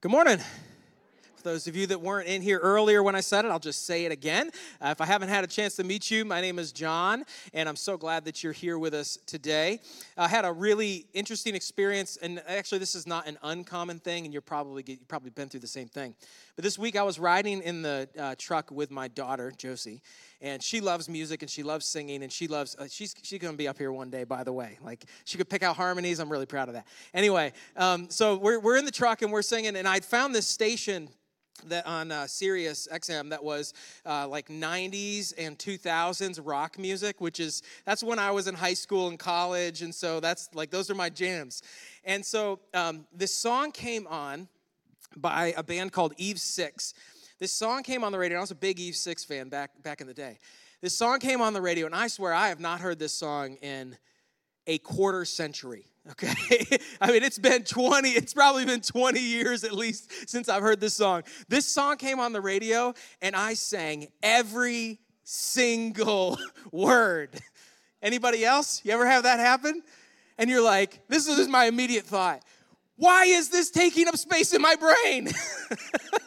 good morning. For those of you that weren't in here earlier when I said it, I'll just say it again. Uh, if I haven't had a chance to meet you, my name is John, and I'm so glad that you're here with us today. I had a really interesting experience, and actually, this is not an uncommon thing, and you're probably you've probably been through the same thing. But this week, I was riding in the uh, truck with my daughter Josie, and she loves music and she loves singing, and she loves. Uh, she's she's gonna be up here one day, by the way. Like she could pick out harmonies. I'm really proud of that. Anyway, um, so we're we're in the truck and we're singing, and I'd found this station that on uh, Sirius XM that was uh, like 90s and 2000s rock music, which is that's when I was in high school and college, and so that's like those are my jams. And so um, this song came on by a band called Eve Six. This song came on the radio. And I was a big Eve Six fan back back in the day. This song came on the radio, and I swear I have not heard this song in a quarter century. Okay. I mean, it's been 20, it's probably been 20 years at least since I've heard this song. This song came on the radio and I sang every single word. Anybody else? You ever have that happen? And you're like, this is my immediate thought. Why is this taking up space in my brain?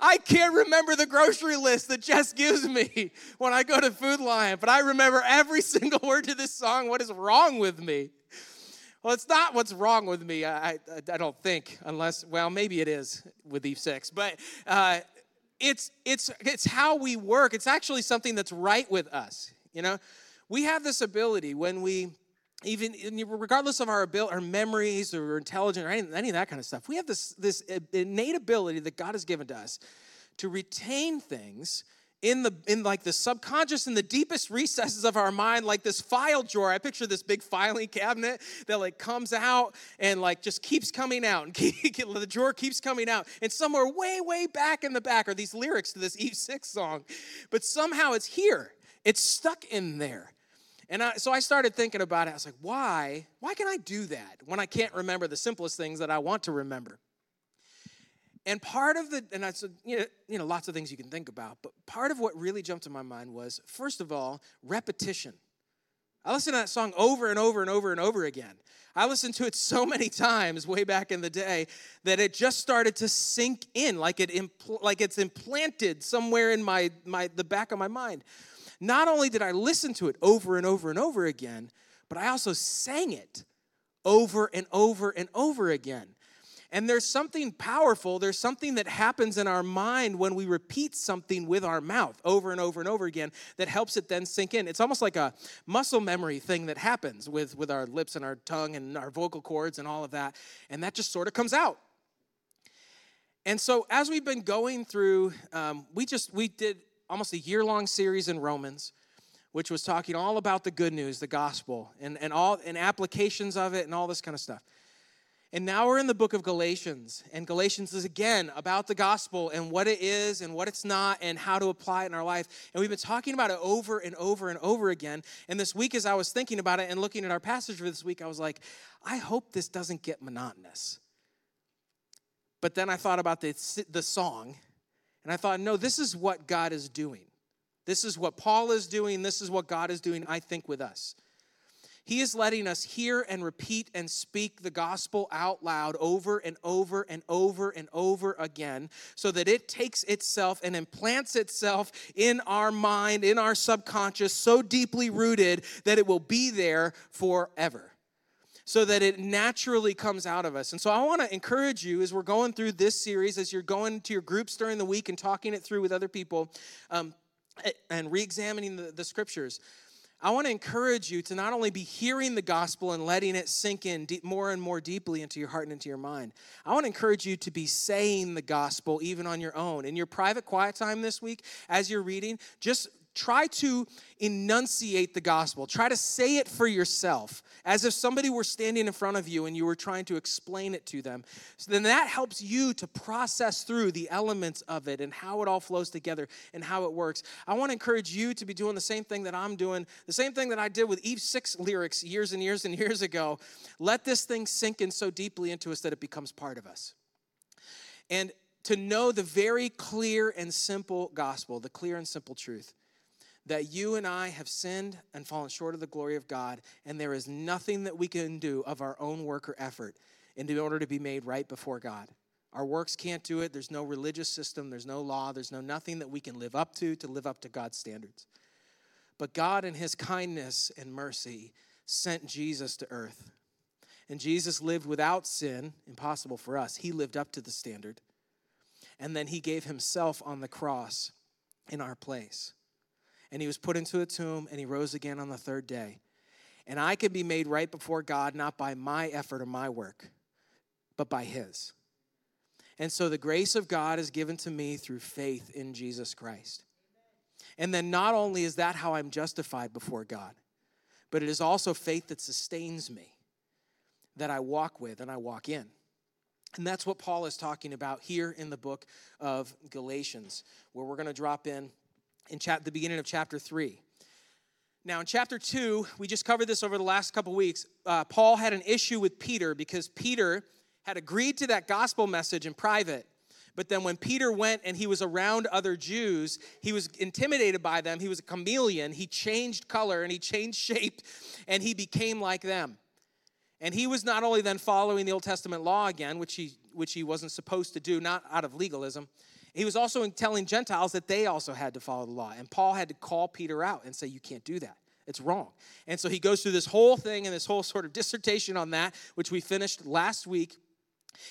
I can't remember the grocery list that Jess gives me when I go to Food Lion, but I remember every single word to this song. What is wrong with me? Well, it's not what's wrong with me, I, I, I don't think, unless, well, maybe it is with Eve 6, but uh, it's, it's, it's how we work. It's actually something that's right with us, you know? We have this ability when we, even regardless of our ability, our memories or intelligence or any, any of that kind of stuff, we have this, this innate ability that God has given to us to retain things in the in like the subconscious in the deepest recesses of our mind like this file drawer. I picture this big filing cabinet that like comes out and like just keeps coming out and the drawer keeps coming out. And somewhere way way back in the back are these lyrics to this eve 6 song but somehow it's here. It's stuck in there and I, so I started thinking about it. I was like, why? Why can I do that when I can't remember the simplest things that I want to remember? And part of the, and I said, you know, you know, lots of things you can think about, but part of what really jumped to my mind was, first of all, repetition. I listened to that song over and over and over and over again. I listened to it so many times way back in the day that it just started to sink in, like it impl- like it's implanted somewhere in my, my the back of my mind. Not only did I listen to it over and over and over again, but I also sang it over and over and over again. And there's something powerful, there's something that happens in our mind when we repeat something with our mouth over and over and over again that helps it then sink in. It's almost like a muscle memory thing that happens with, with our lips and our tongue and our vocal cords and all of that. And that just sort of comes out. And so as we've been going through, um, we just, we did almost a year long series in Romans which was talking all about the good news, the gospel, and, and all and applications of it and all this kind of stuff. And now we're in the book of Galatians. And Galatians is again about the gospel and what it is and what it's not and how to apply it in our life. And we've been talking about it over and over and over again. And this week, as I was thinking about it and looking at our passage for this week, I was like, I hope this doesn't get monotonous. But then I thought about the, the song and I thought, no, this is what God is doing. This is what Paul is doing. This is what God is doing, I think, with us. He is letting us hear and repeat and speak the gospel out loud over and over and over and over again so that it takes itself and implants itself in our mind, in our subconscious, so deeply rooted that it will be there forever so that it naturally comes out of us. And so I want to encourage you as we're going through this series, as you're going to your groups during the week and talking it through with other people um, and re examining the, the scriptures. I want to encourage you to not only be hearing the gospel and letting it sink in deep, more and more deeply into your heart and into your mind. I want to encourage you to be saying the gospel even on your own. In your private quiet time this week, as you're reading, just try to enunciate the gospel. Try to say it for yourself as if somebody were standing in front of you and you were trying to explain it to them. So then that helps you to process through the elements of it and how it all flows together and how it works. I want to encourage you to be doing the same thing that I'm doing, the same thing that I did with Eve 6 lyrics years and years and years ago. Let this thing sink in so deeply into us that it becomes part of us. And to know the very clear and simple gospel, the clear and simple truth that you and I have sinned and fallen short of the glory of God, and there is nothing that we can do of our own work or effort in order to be made right before God. Our works can't do it. There's no religious system, there's no law, there's no nothing that we can live up to to live up to God's standards. But God, in His kindness and mercy, sent Jesus to earth. And Jesus lived without sin, impossible for us. He lived up to the standard. And then He gave Himself on the cross in our place. And He was put into a tomb and He rose again on the third day. And I can be made right before God not by my effort or my work, but by His. And so the grace of God is given to me through faith in Jesus Christ. And then not only is that how I'm justified before God, but it is also faith that sustains me, that I walk with and I walk in. And that's what Paul is talking about here in the book of Galatians, where we're going to drop in in chap- the beginning of chapter 3. Now, in chapter 2, we just covered this over the last couple weeks. Uh, Paul had an issue with Peter because Peter had agreed to that gospel message in private. But then when Peter went and he was around other Jews, he was intimidated by them. He was a chameleon. He changed color and he changed shape and he became like them. And he was not only then following the Old Testament law again, which he, which he wasn't supposed to do, not out of legalism, he was also telling Gentiles that they also had to follow the law. And Paul had to call Peter out and say, You can't do that. It's wrong. And so he goes through this whole thing and this whole sort of dissertation on that, which we finished last week.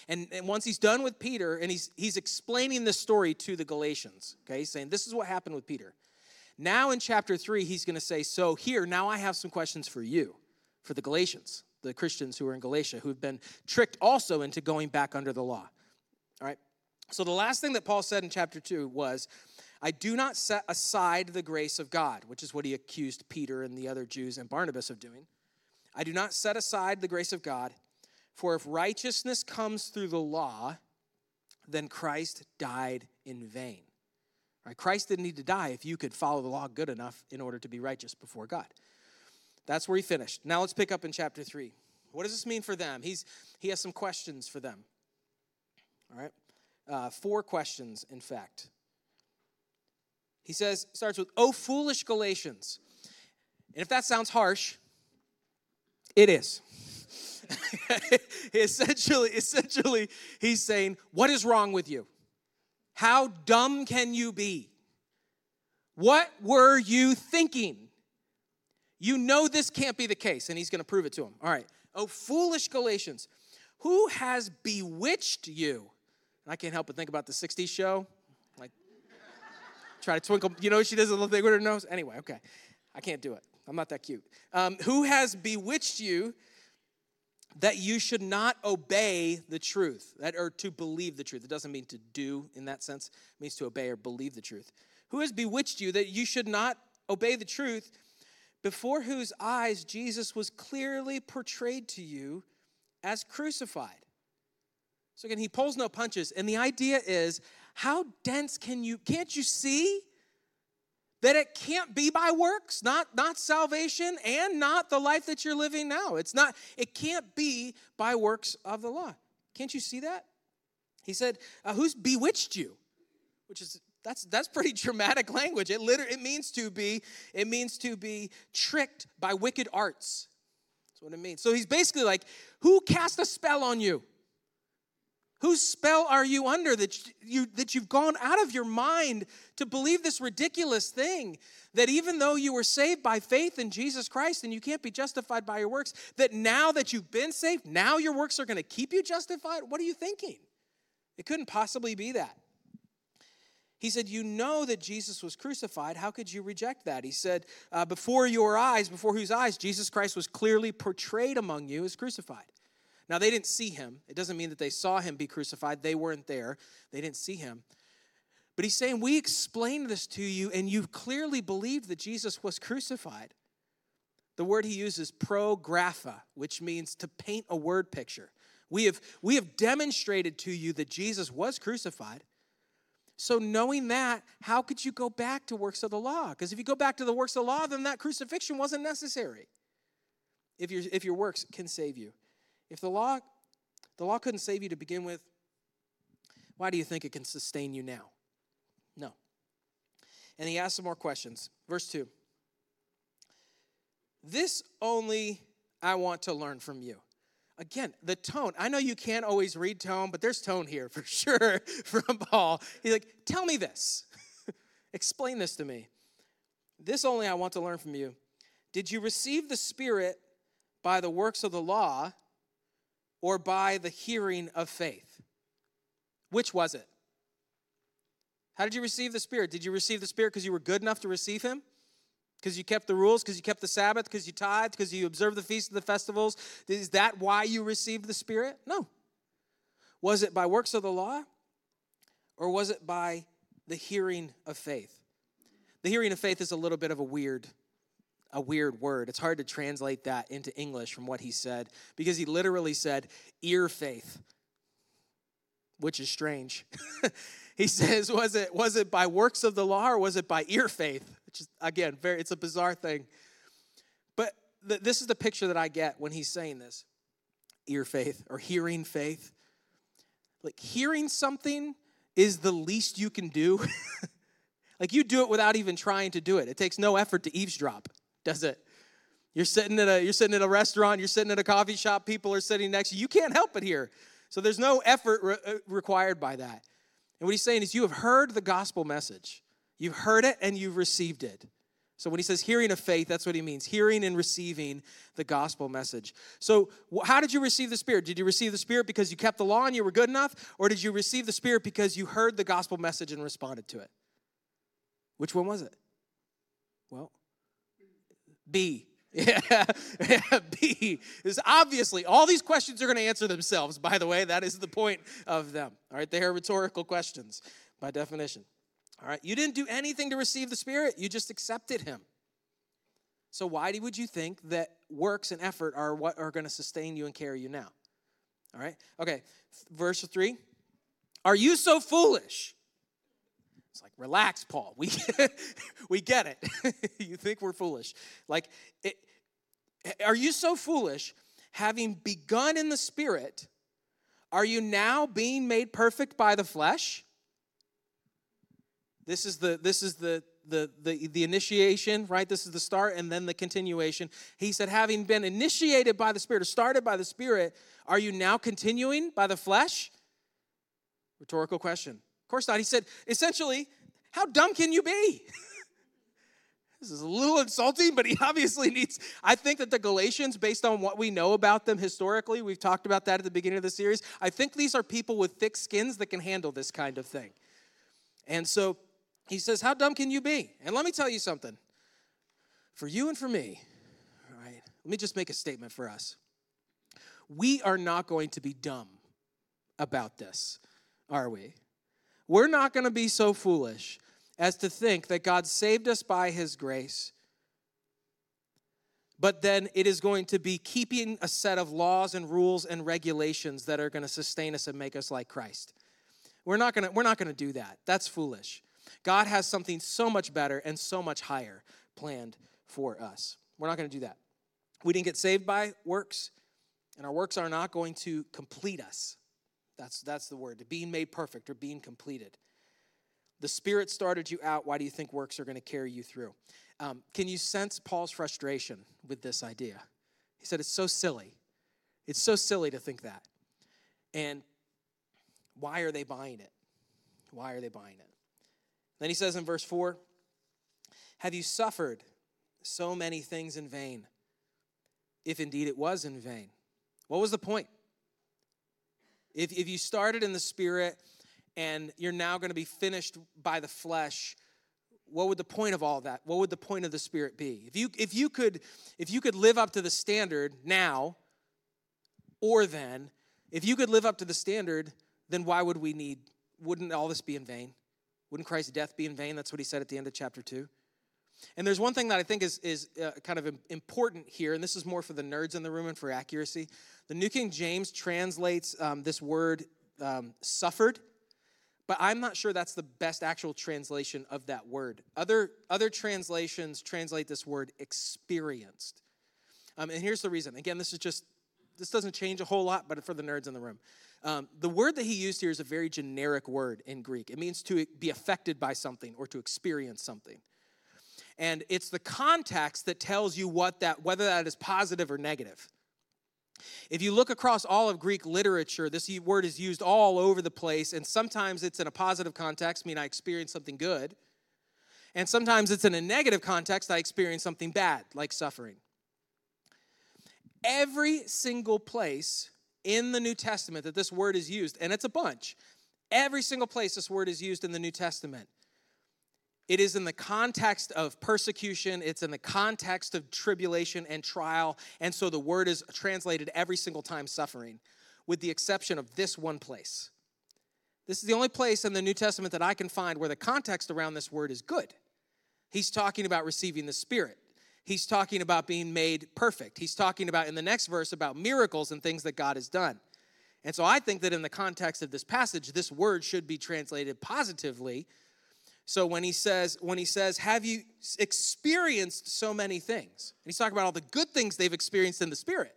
And, and once he's done with Peter, and he's, he's explaining this story to the Galatians, okay, he's saying, This is what happened with Peter. Now in chapter three, he's going to say, So here, now I have some questions for you, for the Galatians, the Christians who are in Galatia, who've been tricked also into going back under the law. All right? So the last thing that Paul said in chapter two was, I do not set aside the grace of God, which is what he accused Peter and the other Jews and Barnabas of doing. I do not set aside the grace of God. For if righteousness comes through the law, then Christ died in vain. Right? Christ didn't need to die if you could follow the law good enough in order to be righteous before God. That's where he finished. Now let's pick up in chapter 3. What does this mean for them? He's, he has some questions for them. All right? Uh, four questions, in fact. He says, starts with, Oh, foolish Galatians. And if that sounds harsh, it is. essentially, essentially, he's saying, What is wrong with you? How dumb can you be? What were you thinking? You know this can't be the case, and he's going to prove it to him. All right. Oh, foolish Galatians, who has bewitched you? And I can't help but think about the 60s show. Like, try to twinkle. You know, she does a little thing with her nose. Anyway, okay. I can't do it. I'm not that cute. Um, who has bewitched you that you should not obey the truth, that or to believe the truth. It doesn't mean to do in that sense, it means to obey or believe the truth. Who has bewitched you that you should not obey the truth, before whose eyes Jesus was clearly portrayed to you as crucified? So again, he pulls no punches, and the idea is how dense can you can't you see that it can't be by works not not salvation and not the life that you're living now? It's not it can't be by works of the law. Can't you see that? He said uh, who's bewitched you? Which is that's that's pretty dramatic language. It literally it means to be it means to be tricked by wicked arts. That's what it means. So he's basically like who cast a spell on you Whose spell are you under that, you, that you've gone out of your mind to believe this ridiculous thing? That even though you were saved by faith in Jesus Christ and you can't be justified by your works, that now that you've been saved, now your works are going to keep you justified? What are you thinking? It couldn't possibly be that. He said, You know that Jesus was crucified. How could you reject that? He said, uh, Before your eyes, before whose eyes Jesus Christ was clearly portrayed among you as crucified. Now, they didn't see him. It doesn't mean that they saw him be crucified. They weren't there, they didn't see him. But he's saying, We explained this to you, and you've clearly believed that Jesus was crucified. The word he uses, prographa, which means to paint a word picture. We have, we have demonstrated to you that Jesus was crucified. So, knowing that, how could you go back to works of the law? Because if you go back to the works of the law, then that crucifixion wasn't necessary. If, your if your works can save you. If the law, the law couldn't save you to begin with, why do you think it can sustain you now? No. And he asks some more questions. Verse 2. This only I want to learn from you. again, the tone. I know you can't always read tone, but there's tone here for sure from Paul. He's like, Tell me this. Explain this to me. This only I want to learn from you. Did you receive the Spirit by the works of the law or by the hearing of faith? Which was it? How did you receive the Spirit? Did you receive the Spirit because you were good enough to receive Him? Because you kept the rules, because you kept the Sabbath, because you tithed, because you observed the feasts and the festivals? Is that why you received the Spirit? No. Was it by works of the law or was it by the hearing of faith? The hearing of faith is a little bit of a weird a weird word. It's hard to translate that into English from what he said because he literally said ear faith, which is strange. he says, was it was it by works of the law or was it by ear faith? Which is again, very it's a bizarre thing. But the, this is the picture that I get when he's saying this. Ear faith or hearing faith. Like hearing something is the least you can do. like you do it without even trying to do it. It takes no effort to eavesdrop does it? You're sitting at a you're sitting at a restaurant, you're sitting at a coffee shop, people are sitting next to you. You can't help it here. So there's no effort re- uh, required by that. And what he's saying is you have heard the gospel message. You've heard it and you've received it. So when he says hearing of faith, that's what he means hearing and receiving the gospel message. So, how did you receive the Spirit? Did you receive the Spirit because you kept the law and you were good enough? Or did you receive the Spirit because you heard the gospel message and responded to it? Which one was it? Well, B. Yeah, B is obviously all these questions are going to answer themselves. By the way, that is the point of them. All right, they are rhetorical questions by definition. All right, you didn't do anything to receive the Spirit, you just accepted Him. So, why would you think that works and effort are what are going to sustain you and carry you now? All right, okay, verse three. Are you so foolish? It's like, relax, Paul. We, we get it. you think we're foolish. Like, it, are you so foolish? Having begun in the spirit, are you now being made perfect by the flesh? This is the this is the the the, the initiation, right? This is the start and then the continuation. He said, having been initiated by the Spirit or started by the Spirit, are you now continuing by the flesh? Rhetorical question course not. He said, essentially, how dumb can you be? this is a little insulting, but he obviously needs. I think that the Galatians, based on what we know about them historically, we've talked about that at the beginning of the series. I think these are people with thick skins that can handle this kind of thing. And so he says, How dumb can you be? And let me tell you something. For you and for me, all right, let me just make a statement for us. We are not going to be dumb about this, are we? We're not going to be so foolish as to think that God saved us by his grace, but then it is going to be keeping a set of laws and rules and regulations that are going to sustain us and make us like Christ. We're not going to we're not going to do that. That's foolish. God has something so much better and so much higher planned for us. We're not going to do that. We didn't get saved by works, and our works are not going to complete us. That's, that's the word, being made perfect or being completed. The Spirit started you out. Why do you think works are going to carry you through? Um, can you sense Paul's frustration with this idea? He said, It's so silly. It's so silly to think that. And why are they buying it? Why are they buying it? Then he says in verse 4 Have you suffered so many things in vain? If indeed it was in vain. What was the point? If, if you started in the spirit and you're now going to be finished by the flesh, what would the point of all that? What would the point of the spirit be? If you if you could if you could live up to the standard now or then, if you could live up to the standard, then why would we need wouldn't all this be in vain? Wouldn't Christ's death be in vain? That's what he said at the end of chapter 2. And there's one thing that I think is, is uh, kind of important here, and this is more for the nerds in the room and for accuracy. The New King James translates um, this word um, suffered, but I'm not sure that's the best actual translation of that word. Other, other translations translate this word experienced. Um, and here's the reason. Again, this is just, this doesn't change a whole lot, but for the nerds in the room. Um, the word that he used here is a very generic word in Greek. It means to be affected by something or to experience something and it's the context that tells you what that whether that is positive or negative If you look across all of Greek literature, this word is used all over the place, and sometimes it's in a positive context, mean I experience something good, and sometimes it's in a negative context, I experience something bad, like suffering. Every single place in the New Testament that this word is used, and it's a bunch, every single place this word is used in the New Testament, it is in the context of persecution, it's in the context of tribulation and trial, and so the word is translated every single time suffering, with the exception of this one place. This is the only place in the New Testament that I can find where the context around this word is good. He's talking about receiving the Spirit. He's talking about being made perfect. He's talking about in the next verse about miracles and things that God has done. And so I think that in the context of this passage, this word should be translated positively so when he says, when he says, have you experienced so many things? And he's talking about all the good things they've experienced in the spirit.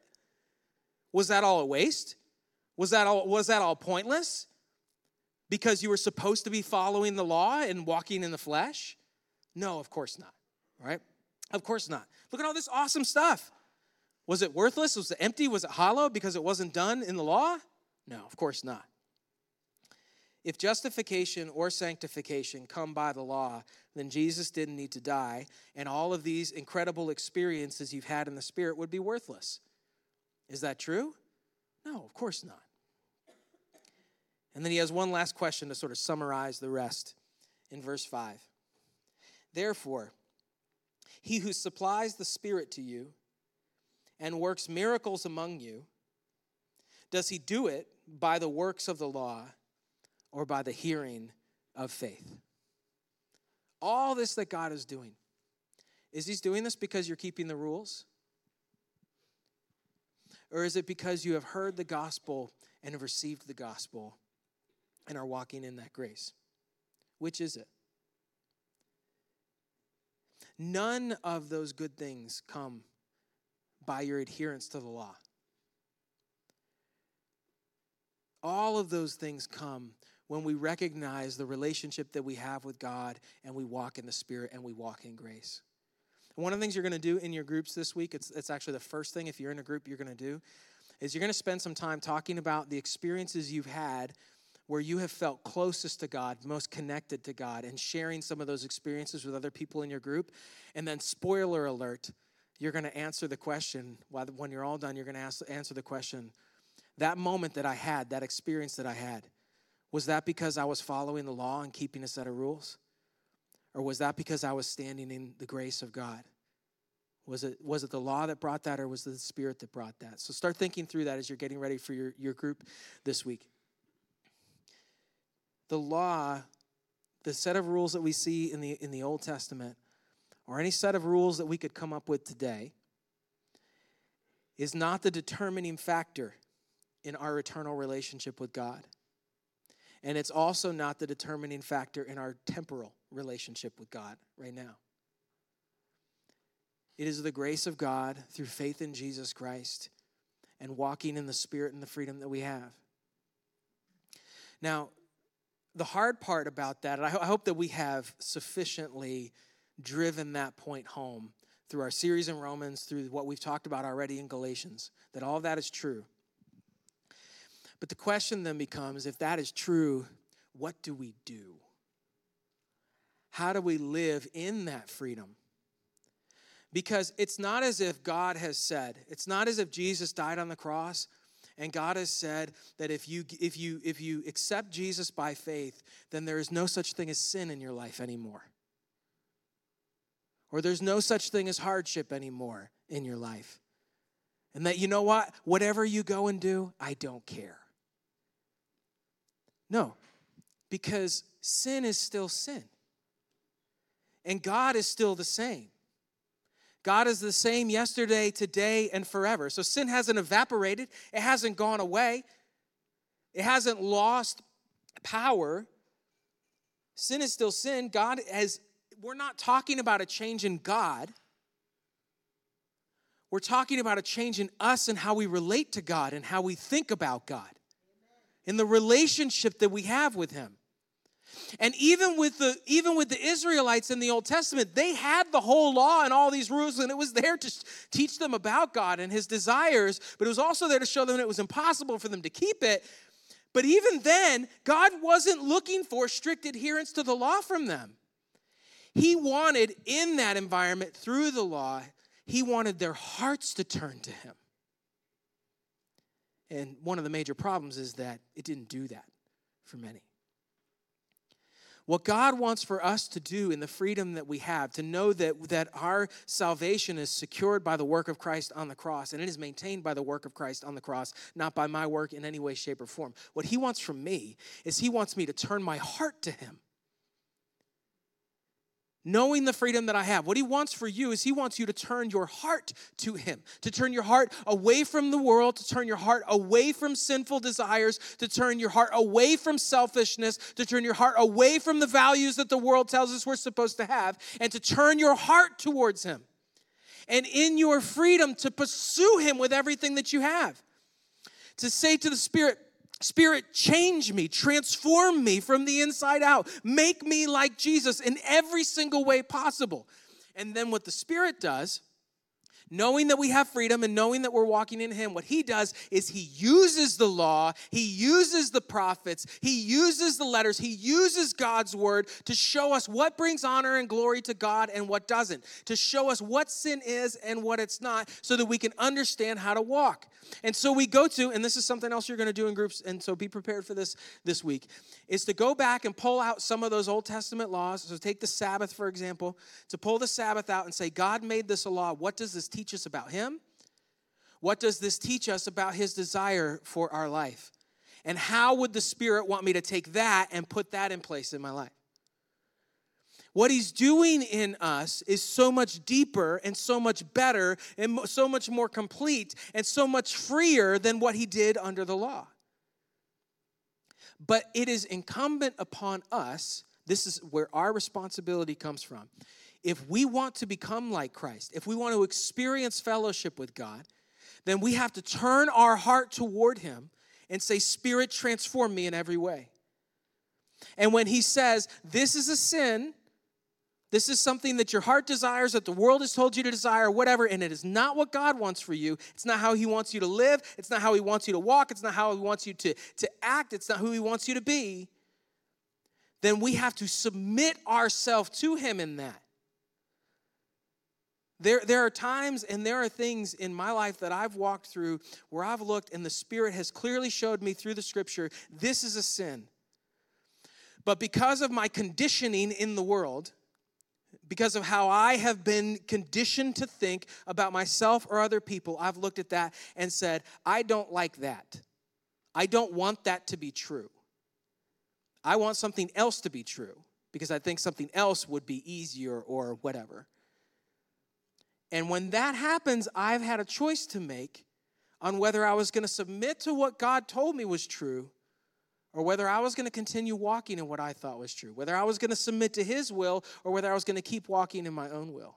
Was that all a waste? Was that all was that all pointless? Because you were supposed to be following the law and walking in the flesh? No, of course not. Right? Of course not. Look at all this awesome stuff. Was it worthless? Was it empty? Was it hollow because it wasn't done in the law? No, of course not. If justification or sanctification come by the law, then Jesus didn't need to die, and all of these incredible experiences you've had in the Spirit would be worthless. Is that true? No, of course not. And then he has one last question to sort of summarize the rest in verse 5. Therefore, he who supplies the Spirit to you and works miracles among you, does he do it by the works of the law? Or by the hearing of faith. All this that God is doing, is He's doing this because you're keeping the rules? Or is it because you have heard the gospel and have received the gospel and are walking in that grace? Which is it? None of those good things come by your adherence to the law. All of those things come when we recognize the relationship that we have with God and we walk in the Spirit and we walk in grace. one of the things you're going to do in your groups this week, it's, it's actually the first thing if you're in a group you're going to do, is you're going to spend some time talking about the experiences you've had where you have felt closest to God, most connected to God, and sharing some of those experiences with other people in your group. And then, spoiler alert, you're going to answer the question, when you're all done, you're going to answer the question that moment that I had, that experience that I had, was that because I was following the law and keeping a set of rules? Or was that because I was standing in the grace of God? Was it, was it the law that brought that, or was it the Spirit that brought that? So start thinking through that as you're getting ready for your, your group this week. The law, the set of rules that we see in the, in the Old Testament, or any set of rules that we could come up with today, is not the determining factor in our eternal relationship with God. And it's also not the determining factor in our temporal relationship with God right now. It is the grace of God through faith in Jesus Christ and walking in the Spirit and the freedom that we have. Now, the hard part about that, and I hope that we have sufficiently driven that point home through our series in Romans, through what we've talked about already in Galatians, that all that is true. But the question then becomes if that is true, what do we do? How do we live in that freedom? Because it's not as if God has said, it's not as if Jesus died on the cross and God has said that if you if you if you accept Jesus by faith, then there is no such thing as sin in your life anymore. Or there's no such thing as hardship anymore in your life. And that you know what? Whatever you go and do, I don't care. No, because sin is still sin. And God is still the same. God is the same yesterday, today, and forever. So sin hasn't evaporated, it hasn't gone away, it hasn't lost power. Sin is still sin. God has, we're not talking about a change in God. We're talking about a change in us and how we relate to God and how we think about God in the relationship that we have with Him. And even with the even with the Israelites in the Old Testament, they had the whole law and all these rules, and it was there to teach them about God and His desires, but it was also there to show them it was impossible for them to keep it. But even then, God wasn't looking for strict adherence to the law from them. He wanted in that environment through the law, He wanted their hearts to turn to Him. And one of the major problems is that it didn't do that for many. What God wants for us to do in the freedom that we have, to know that, that our salvation is secured by the work of Christ on the cross, and it is maintained by the work of Christ on the cross, not by my work in any way, shape, or form. What He wants from me is He wants me to turn my heart to Him knowing the freedom that I have. What he wants for you is he wants you to turn your heart to him, to turn your heart away from the world, to turn your heart away from sinful desires, to turn your heart away from selfishness, to turn your heart away from the values that the world tells us we're supposed to have, and to turn your heart towards him. And in your freedom to pursue him with everything that you have. To say to the Spirit, Spirit, change me, transform me from the inside out, make me like Jesus in every single way possible. And then what the Spirit does knowing that we have freedom and knowing that we're walking in Him, what He does is He uses the law, He uses the prophets, He uses the letters, He uses God's word to show us what brings honor and glory to God and what doesn't, to show us what sin is and what it's not, so that we can understand how to walk. And so we go to, and this is something else you're going to do in groups, and so be prepared for this this week, is to go back and pull out some of those Old Testament laws. So take the Sabbath, for example, to pull the Sabbath out and say, God made this a law. What does this teach us about Him? What does this teach us about His desire for our life? And how would the Spirit want me to take that and put that in place in my life? What he's doing in us is so much deeper and so much better and so much more complete and so much freer than what he did under the law. But it is incumbent upon us, this is where our responsibility comes from if we want to become like Christ, if we want to experience fellowship with God, then we have to turn our heart toward Him and say, Spirit, transform me in every way. And when He says, This is a sin, this is something that your heart desires, that the world has told you to desire, whatever, and it is not what God wants for you. It's not how He wants you to live. It's not how He wants you to walk. It's not how He wants you to, to act. It's not who He wants you to be. Then we have to submit ourselves to Him in that. There, there are times and there are things in my life that I've walked through where I've looked and the Spirit has clearly showed me through the scripture this is a sin. But because of my conditioning in the world, because of how I have been conditioned to think about myself or other people, I've looked at that and said, I don't like that. I don't want that to be true. I want something else to be true because I think something else would be easier or whatever. And when that happens, I've had a choice to make on whether I was going to submit to what God told me was true or whether I was going to continue walking in what I thought was true, whether I was going to submit to His will or whether I was going to keep walking in my own will.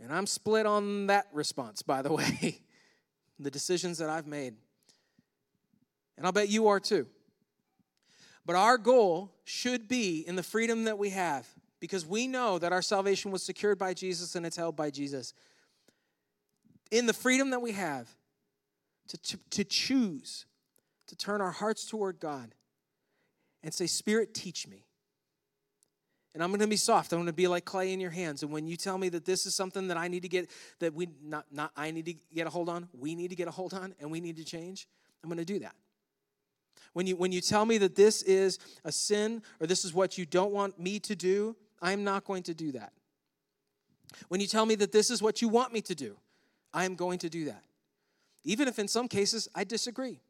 And I'm split on that response, by the way, the decisions that I've made. And I'll bet you are too. But our goal should be in the freedom that we have because we know that our salvation was secured by Jesus and it's held by Jesus. In the freedom that we have to, to, to choose to turn our hearts toward God and say, Spirit, teach me. And I'm going to be soft. I'm going to be like clay in your hands. And when you tell me that this is something that I need to get, that we, not, not I need to get a hold on, we need to get a hold on, and we need to change, I'm going to do that. When you, when you tell me that this is a sin or this is what you don't want me to do, I'm not going to do that. When you tell me that this is what you want me to do, I am going to do that. Even if in some cases I disagree.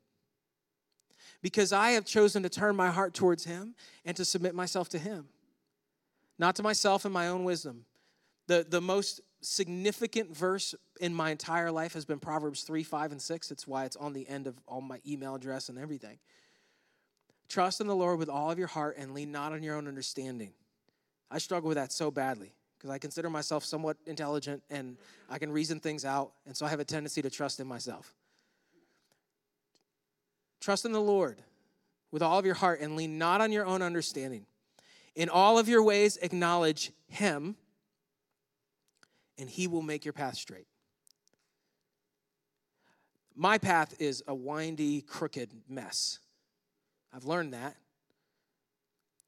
Because I have chosen to turn my heart towards Him and to submit myself to Him, not to myself and my own wisdom. The, the most significant verse in my entire life has been Proverbs 3, 5, and 6. It's why it's on the end of all my email address and everything. Trust in the Lord with all of your heart and lean not on your own understanding. I struggle with that so badly because I consider myself somewhat intelligent and I can reason things out, and so I have a tendency to trust in myself. Trust in the Lord with all of your heart and lean not on your own understanding. In all of your ways, acknowledge Him, and He will make your path straight. My path is a windy, crooked mess. I've learned that.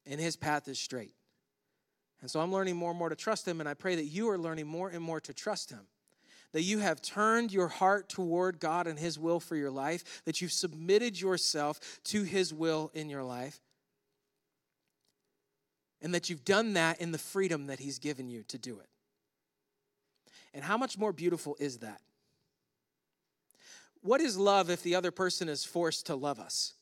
And His path is straight. And so I'm learning more and more to trust Him, and I pray that you are learning more and more to trust Him that you have turned your heart toward God and His will for your life, that you've submitted yourself to His will in your life, and that you've done that in the freedom that He's given you to do it. And how much more beautiful is that? What is love if the other person is forced to love us?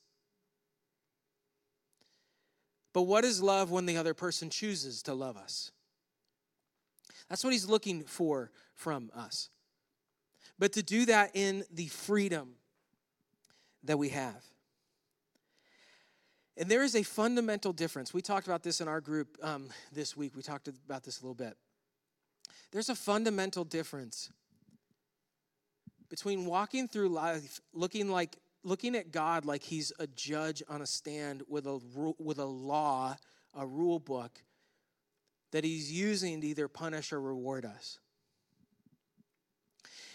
But what is love when the other person chooses to love us? That's what he's looking for from us but to do that in the freedom that we have. And there is a fundamental difference. We talked about this in our group um, this week. We talked about this a little bit. There's a fundamental difference between walking through life looking like looking at God like he's a judge on a stand with a with a law, a rule book that he's using to either punish or reward us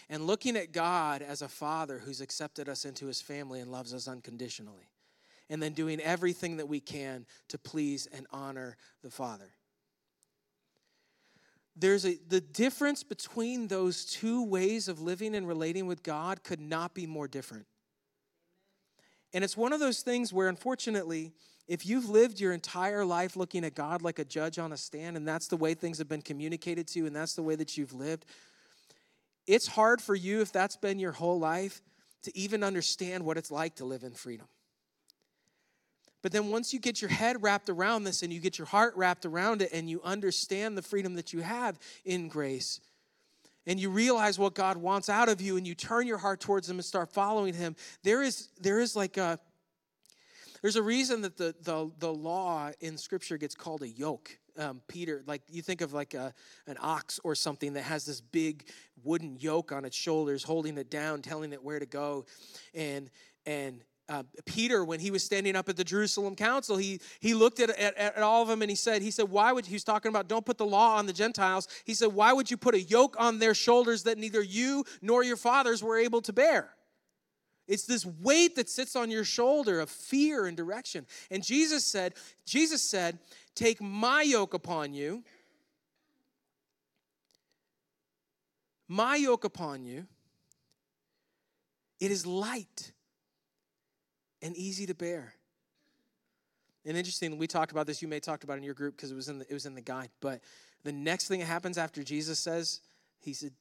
and looking at God as a father who's accepted us into his family and loves us unconditionally, and then doing everything that we can to please and honor the Father. There's a, the difference between those two ways of living and relating with God could not be more different. And it's one of those things where, unfortunately, if you've lived your entire life looking at God like a judge on a stand, and that's the way things have been communicated to you, and that's the way that you've lived, it's hard for you, if that's been your whole life, to even understand what it's like to live in freedom. But then once you get your head wrapped around this and you get your heart wrapped around it and you understand the freedom that you have in grace, and you realize what God wants out of you and you turn your heart towards him and start following him, there is there is like a there's a reason that the the, the law in scripture gets called a yoke um, Peter, like you think of like a, an ox or something that has this big wooden yoke on its shoulders, holding it down, telling it where to go. And, and uh, Peter, when he was standing up at the Jerusalem council, he, he looked at, at, at, all of them and he said, he said, why would, he was talking about don't put the law on the Gentiles. He said, why would you put a yoke on their shoulders that neither you nor your fathers were able to bear? It's this weight that sits on your shoulder of fear and direction. And Jesus said, Jesus said, Take my yoke upon you. My yoke upon you. It is light and easy to bear. And interesting, we talked about this. You may talked about in your group because it was in the, it was in the guide. But the next thing that happens after Jesus says, he said,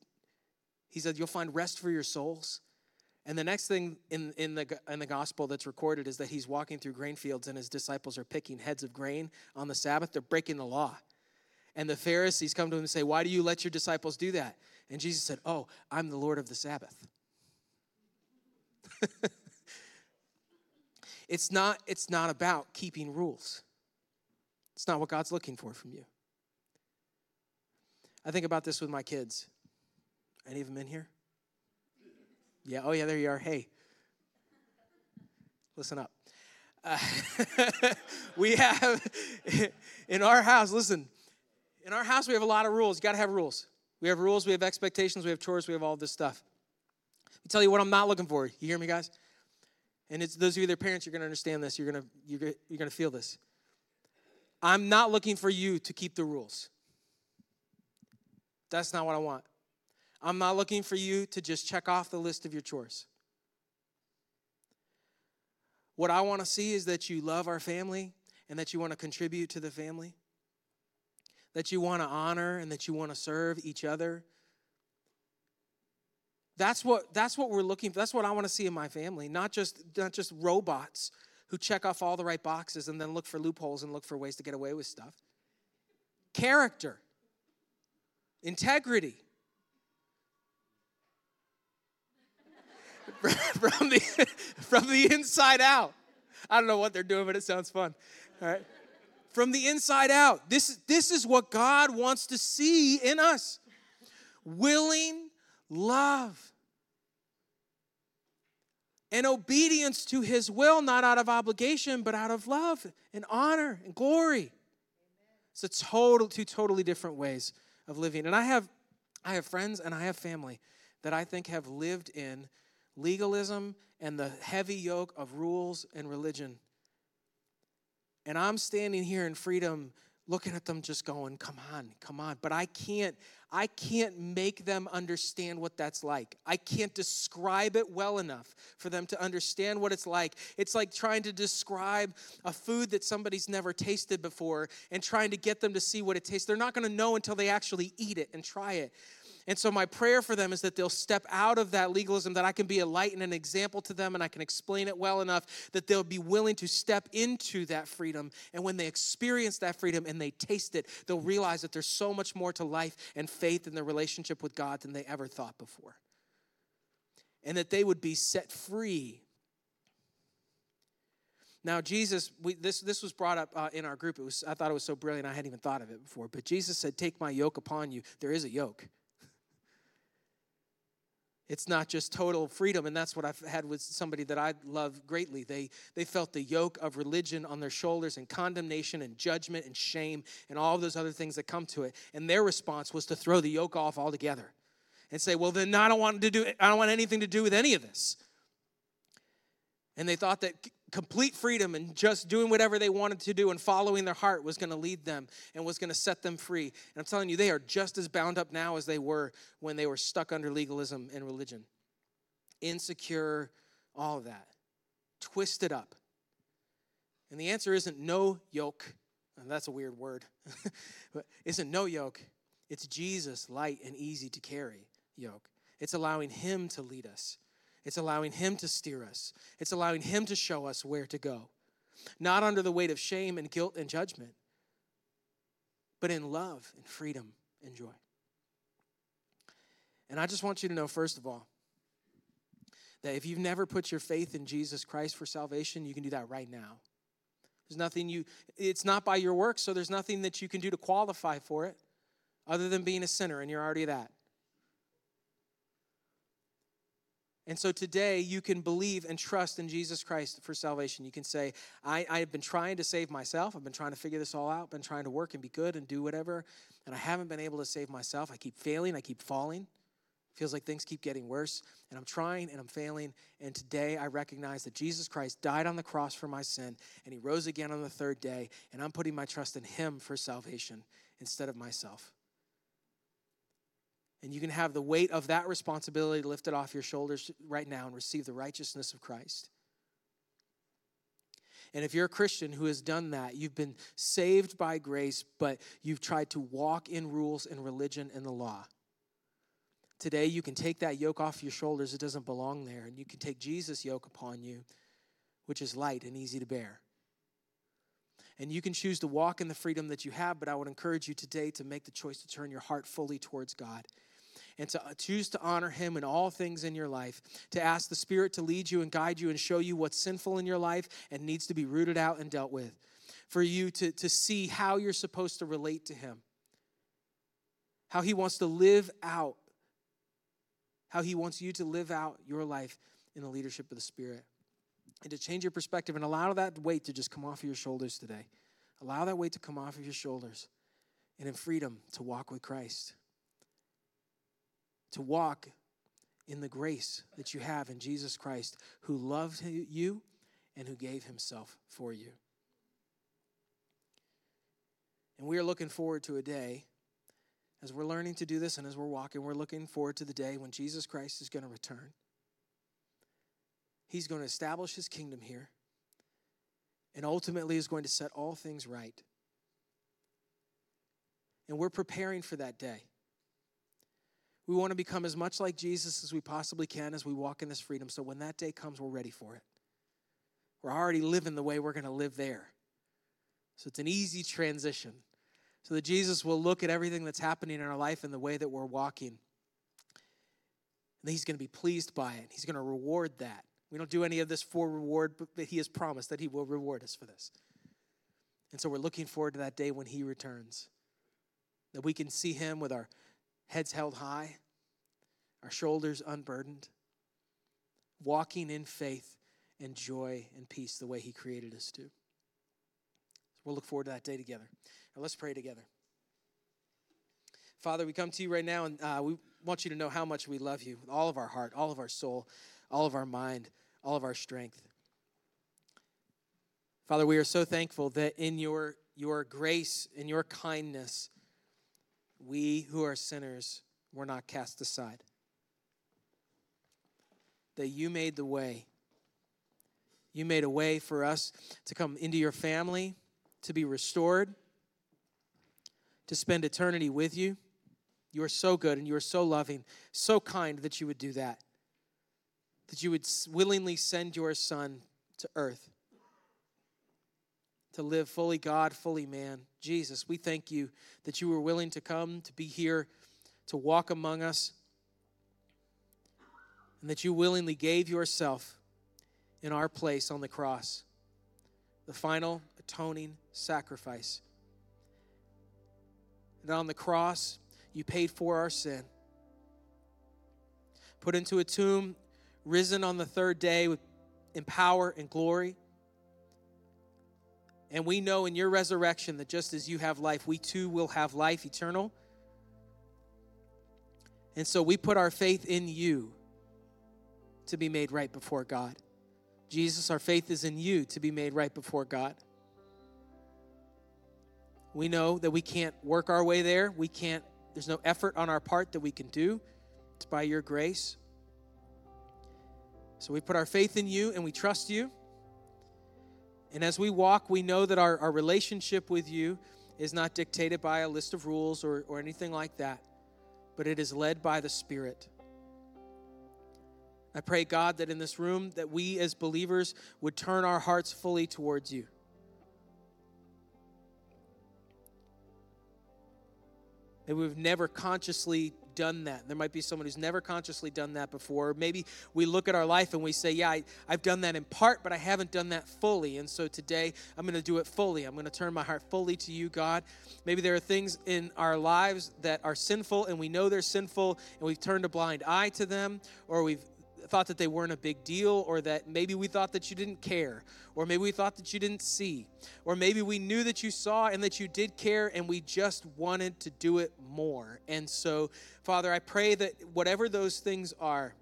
he said, you'll find rest for your souls. And the next thing in, in, the, in the gospel that's recorded is that he's walking through grain fields and his disciples are picking heads of grain on the Sabbath. They're breaking the law. And the Pharisees come to him and say, Why do you let your disciples do that? And Jesus said, Oh, I'm the Lord of the Sabbath. it's, not, it's not about keeping rules, it's not what God's looking for from you. I think about this with my kids. Any of them in here? Yeah, oh yeah, there you are. Hey, listen up. Uh, we have in our house, listen, in our house, we have a lot of rules. You got to have rules. We have rules, we have expectations, we have chores, we have all this stuff. I tell you what I'm not looking for. You hear me, guys? And it's those of you that are parents, you're going to understand this. You're going to you're, you're going to feel this. I'm not looking for you to keep the rules. That's not what I want. I'm not looking for you to just check off the list of your chores. What I want to see is that you love our family and that you want to contribute to the family, that you want to honor and that you want to serve each other. That's what, that's what we're looking for. That's what I want to see in my family, not just, not just robots who check off all the right boxes and then look for loopholes and look for ways to get away with stuff. Character, integrity, from the from the inside out. I don't know what they're doing, but it sounds fun. All right. From the inside out. This, this is what God wants to see in us. Willing love. and obedience to his will, not out of obligation, but out of love and honor and glory. It's a total, two totally different ways of living. And I have, I have friends and I have family that I think have lived in legalism and the heavy yoke of rules and religion. And I'm standing here in freedom looking at them just going come on come on. But i can't i can't make them understand what that's like. I can't describe it well enough for them to understand what it's like. It's like trying to describe a food that somebody's never tasted before and trying to get them to see what it tastes. They're not going to know until they actually eat it and try it and so, my prayer for them is that they'll step out of that legalism, that I can be a light and an example to them, and I can explain it well enough that they'll be willing to step into that freedom. And when they experience that freedom and they taste it, they'll realize that there's so much more to life and faith in their relationship with God than they ever thought before. And that they would be set free now, Jesus, we, this, this was brought up uh, in our group. It was, I thought it was so brilliant, I hadn't even thought of it before. But Jesus said, Take my yoke upon you. There is a yoke. It's not just total freedom, and that's what I've had with somebody that I love greatly. They, they felt the yoke of religion on their shoulders and condemnation and judgment and shame and all those other things that come to it. And their response was to throw the yoke off altogether and say, Well, then I don't want to do I don't want anything to do with any of this. And they thought that complete freedom and just doing whatever they wanted to do and following their heart was going to lead them and was going to set them free. And I'm telling you, they are just as bound up now as they were when they were stuck under legalism and religion. Insecure, all of that. Twisted up. And the answer isn't no yoke. Oh, that's a weird word. isn't no yoke. It's Jesus, light and easy to carry yoke. It's allowing Him to lead us. It's allowing Him to steer us, it's allowing Him to show us where to go. Not under the weight of shame and guilt and judgment, but in love and freedom and joy. And I just want you to know, first of all, that if you've never put your faith in Jesus Christ for salvation, you can do that right now. There's nothing you, it's not by your works, so there's nothing that you can do to qualify for it other than being a sinner, and you're already that. And so today you can believe and trust in Jesus Christ for salvation. You can say, I, I've been trying to save myself. I've been trying to figure this all out, been trying to work and be good and do whatever, and I haven't been able to save myself. I keep failing, I keep falling. Feels like things keep getting worse, and I'm trying and I'm failing. And today I recognize that Jesus Christ died on the cross for my sin, and he rose again on the third day, and I'm putting my trust in him for salvation instead of myself. And you can have the weight of that responsibility lifted off your shoulders right now and receive the righteousness of Christ. And if you're a Christian who has done that, you've been saved by grace, but you've tried to walk in rules and religion and the law. Today, you can take that yoke off your shoulders. It doesn't belong there. And you can take Jesus' yoke upon you, which is light and easy to bear. And you can choose to walk in the freedom that you have, but I would encourage you today to make the choice to turn your heart fully towards God and to uh, choose to honor Him in all things in your life, to ask the Spirit to lead you and guide you and show you what's sinful in your life and needs to be rooted out and dealt with, for you to, to see how you're supposed to relate to Him, how He wants to live out, how He wants you to live out your life in the leadership of the Spirit. And to change your perspective and allow that weight to just come off of your shoulders today. Allow that weight to come off of your shoulders and in freedom to walk with Christ to walk in the grace that you have in Jesus Christ, who loved you and who gave himself for you. And we are looking forward to a day as we're learning to do this and as we're walking, we're looking forward to the day when Jesus Christ is going to return. He's going to establish his kingdom here and ultimately is going to set all things right. And we're preparing for that day. We want to become as much like Jesus as we possibly can as we walk in this freedom. So when that day comes, we're ready for it. We're already living the way we're going to live there. So it's an easy transition. So that Jesus will look at everything that's happening in our life and the way that we're walking. And he's going to be pleased by it. He's going to reward that. We don't do any of this for reward, but he has promised that he will reward us for this. And so we're looking forward to that day when he returns. That we can see him with our heads held high, our shoulders unburdened, walking in faith and joy and peace the way He created us to. We'll look forward to that day together. Now let's pray together. Father, we come to you right now and uh, we want you to know how much we love you with all of our heart, all of our soul, all of our mind, all of our strength. Father, we are so thankful that in your, your grace, in your kindness, we who are sinners were not cast aside. That you made the way. You made a way for us to come into your family, to be restored, to spend eternity with you. You are so good and you are so loving, so kind that you would do that. That you would willingly send your son to earth to live fully God, fully man. Jesus, we thank you that you were willing to come, to be here, to walk among us, and that you willingly gave yourself in our place on the cross, the final atoning sacrifice. And on the cross, you paid for our sin. Put into a tomb, risen on the third day with, in power and glory. And we know in your resurrection that just as you have life, we too will have life eternal. And so we put our faith in you to be made right before God. Jesus, our faith is in you to be made right before God. We know that we can't work our way there. We can't there's no effort on our part that we can do. It's by your grace. So we put our faith in you and we trust you. And as we walk, we know that our, our relationship with you is not dictated by a list of rules or, or anything like that, but it is led by the Spirit. I pray, God, that in this room, that we as believers would turn our hearts fully towards you. that we've never consciously done that. There might be someone who's never consciously done that before. Maybe we look at our life and we say, Yeah, I, have done that in part, but I haven't done that fully. And so today I'm going to do it fully. I'm going to turn my heart fully to you, God. Maybe there are things in our lives that are sinful and we know they're sinful and we've turned a blind eye to them or we've thought that they weren't a big deal, or that maybe we thought that you didn't care, or maybe we thought that you didn't see, or maybe we knew that you saw and that you did care, and we just wanted to do it more. And so, Father, I pray that whatever those things are,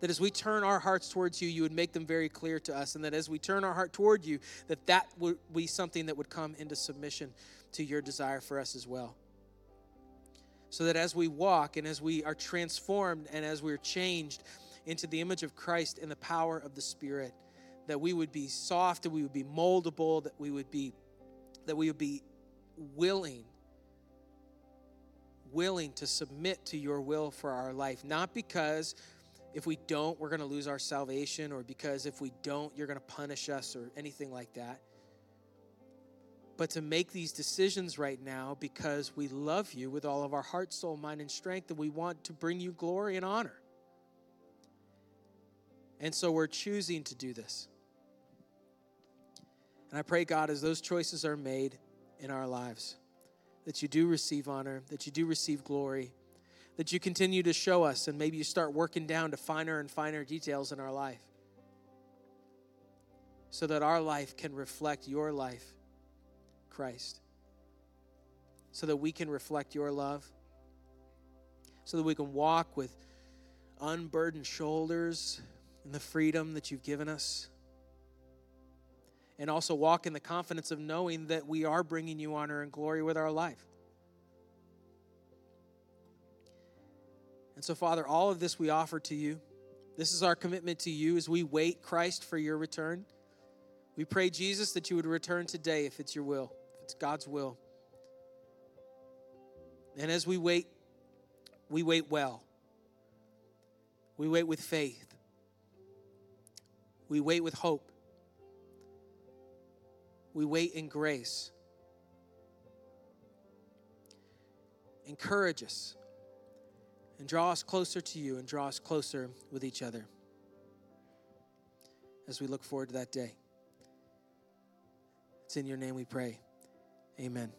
that as we turn our hearts towards you, you would make them very clear to us, and that as we turn our heart toward you, that that would be something that would come into submission to your desire for us as well. So that as we walk and as we are transformed and as we're changed, into the image of Christ and the power of the Spirit, that we would be soft, that we would be moldable, that we would be that we would be willing willing to submit to your will for our life, not because if we don't, we're going to lose our salvation, or because if we don't, you're going to punish us, or anything like that. But to make these decisions right now because we love you with all of our heart, soul, mind, and strength, and we want to bring you glory and honor. And so we're choosing to do this. And I pray, God, as those choices are made in our lives, that you do receive honor, that you do receive glory, that you continue to show us, and maybe you start working down to finer and finer details in our life so that our life can reflect your life, Christ, so that we can reflect your love, so that we can walk with unburdened shoulders and the freedom that you've given us. And also walk in the confidence of knowing that we are bringing you honor and glory with our life. And so, Father, all of this we offer to you. This is our commitment to you as we wait, Christ, for your return. We pray, Jesus, that you would return today if it's your will, if it's God's will. And as we wait, we wait well. We wait with faith. We wait with hope. We wait in grace. Encourage us and draw us closer to you and draw us closer with each other as we look forward to that day. It's in your name we pray. Amen.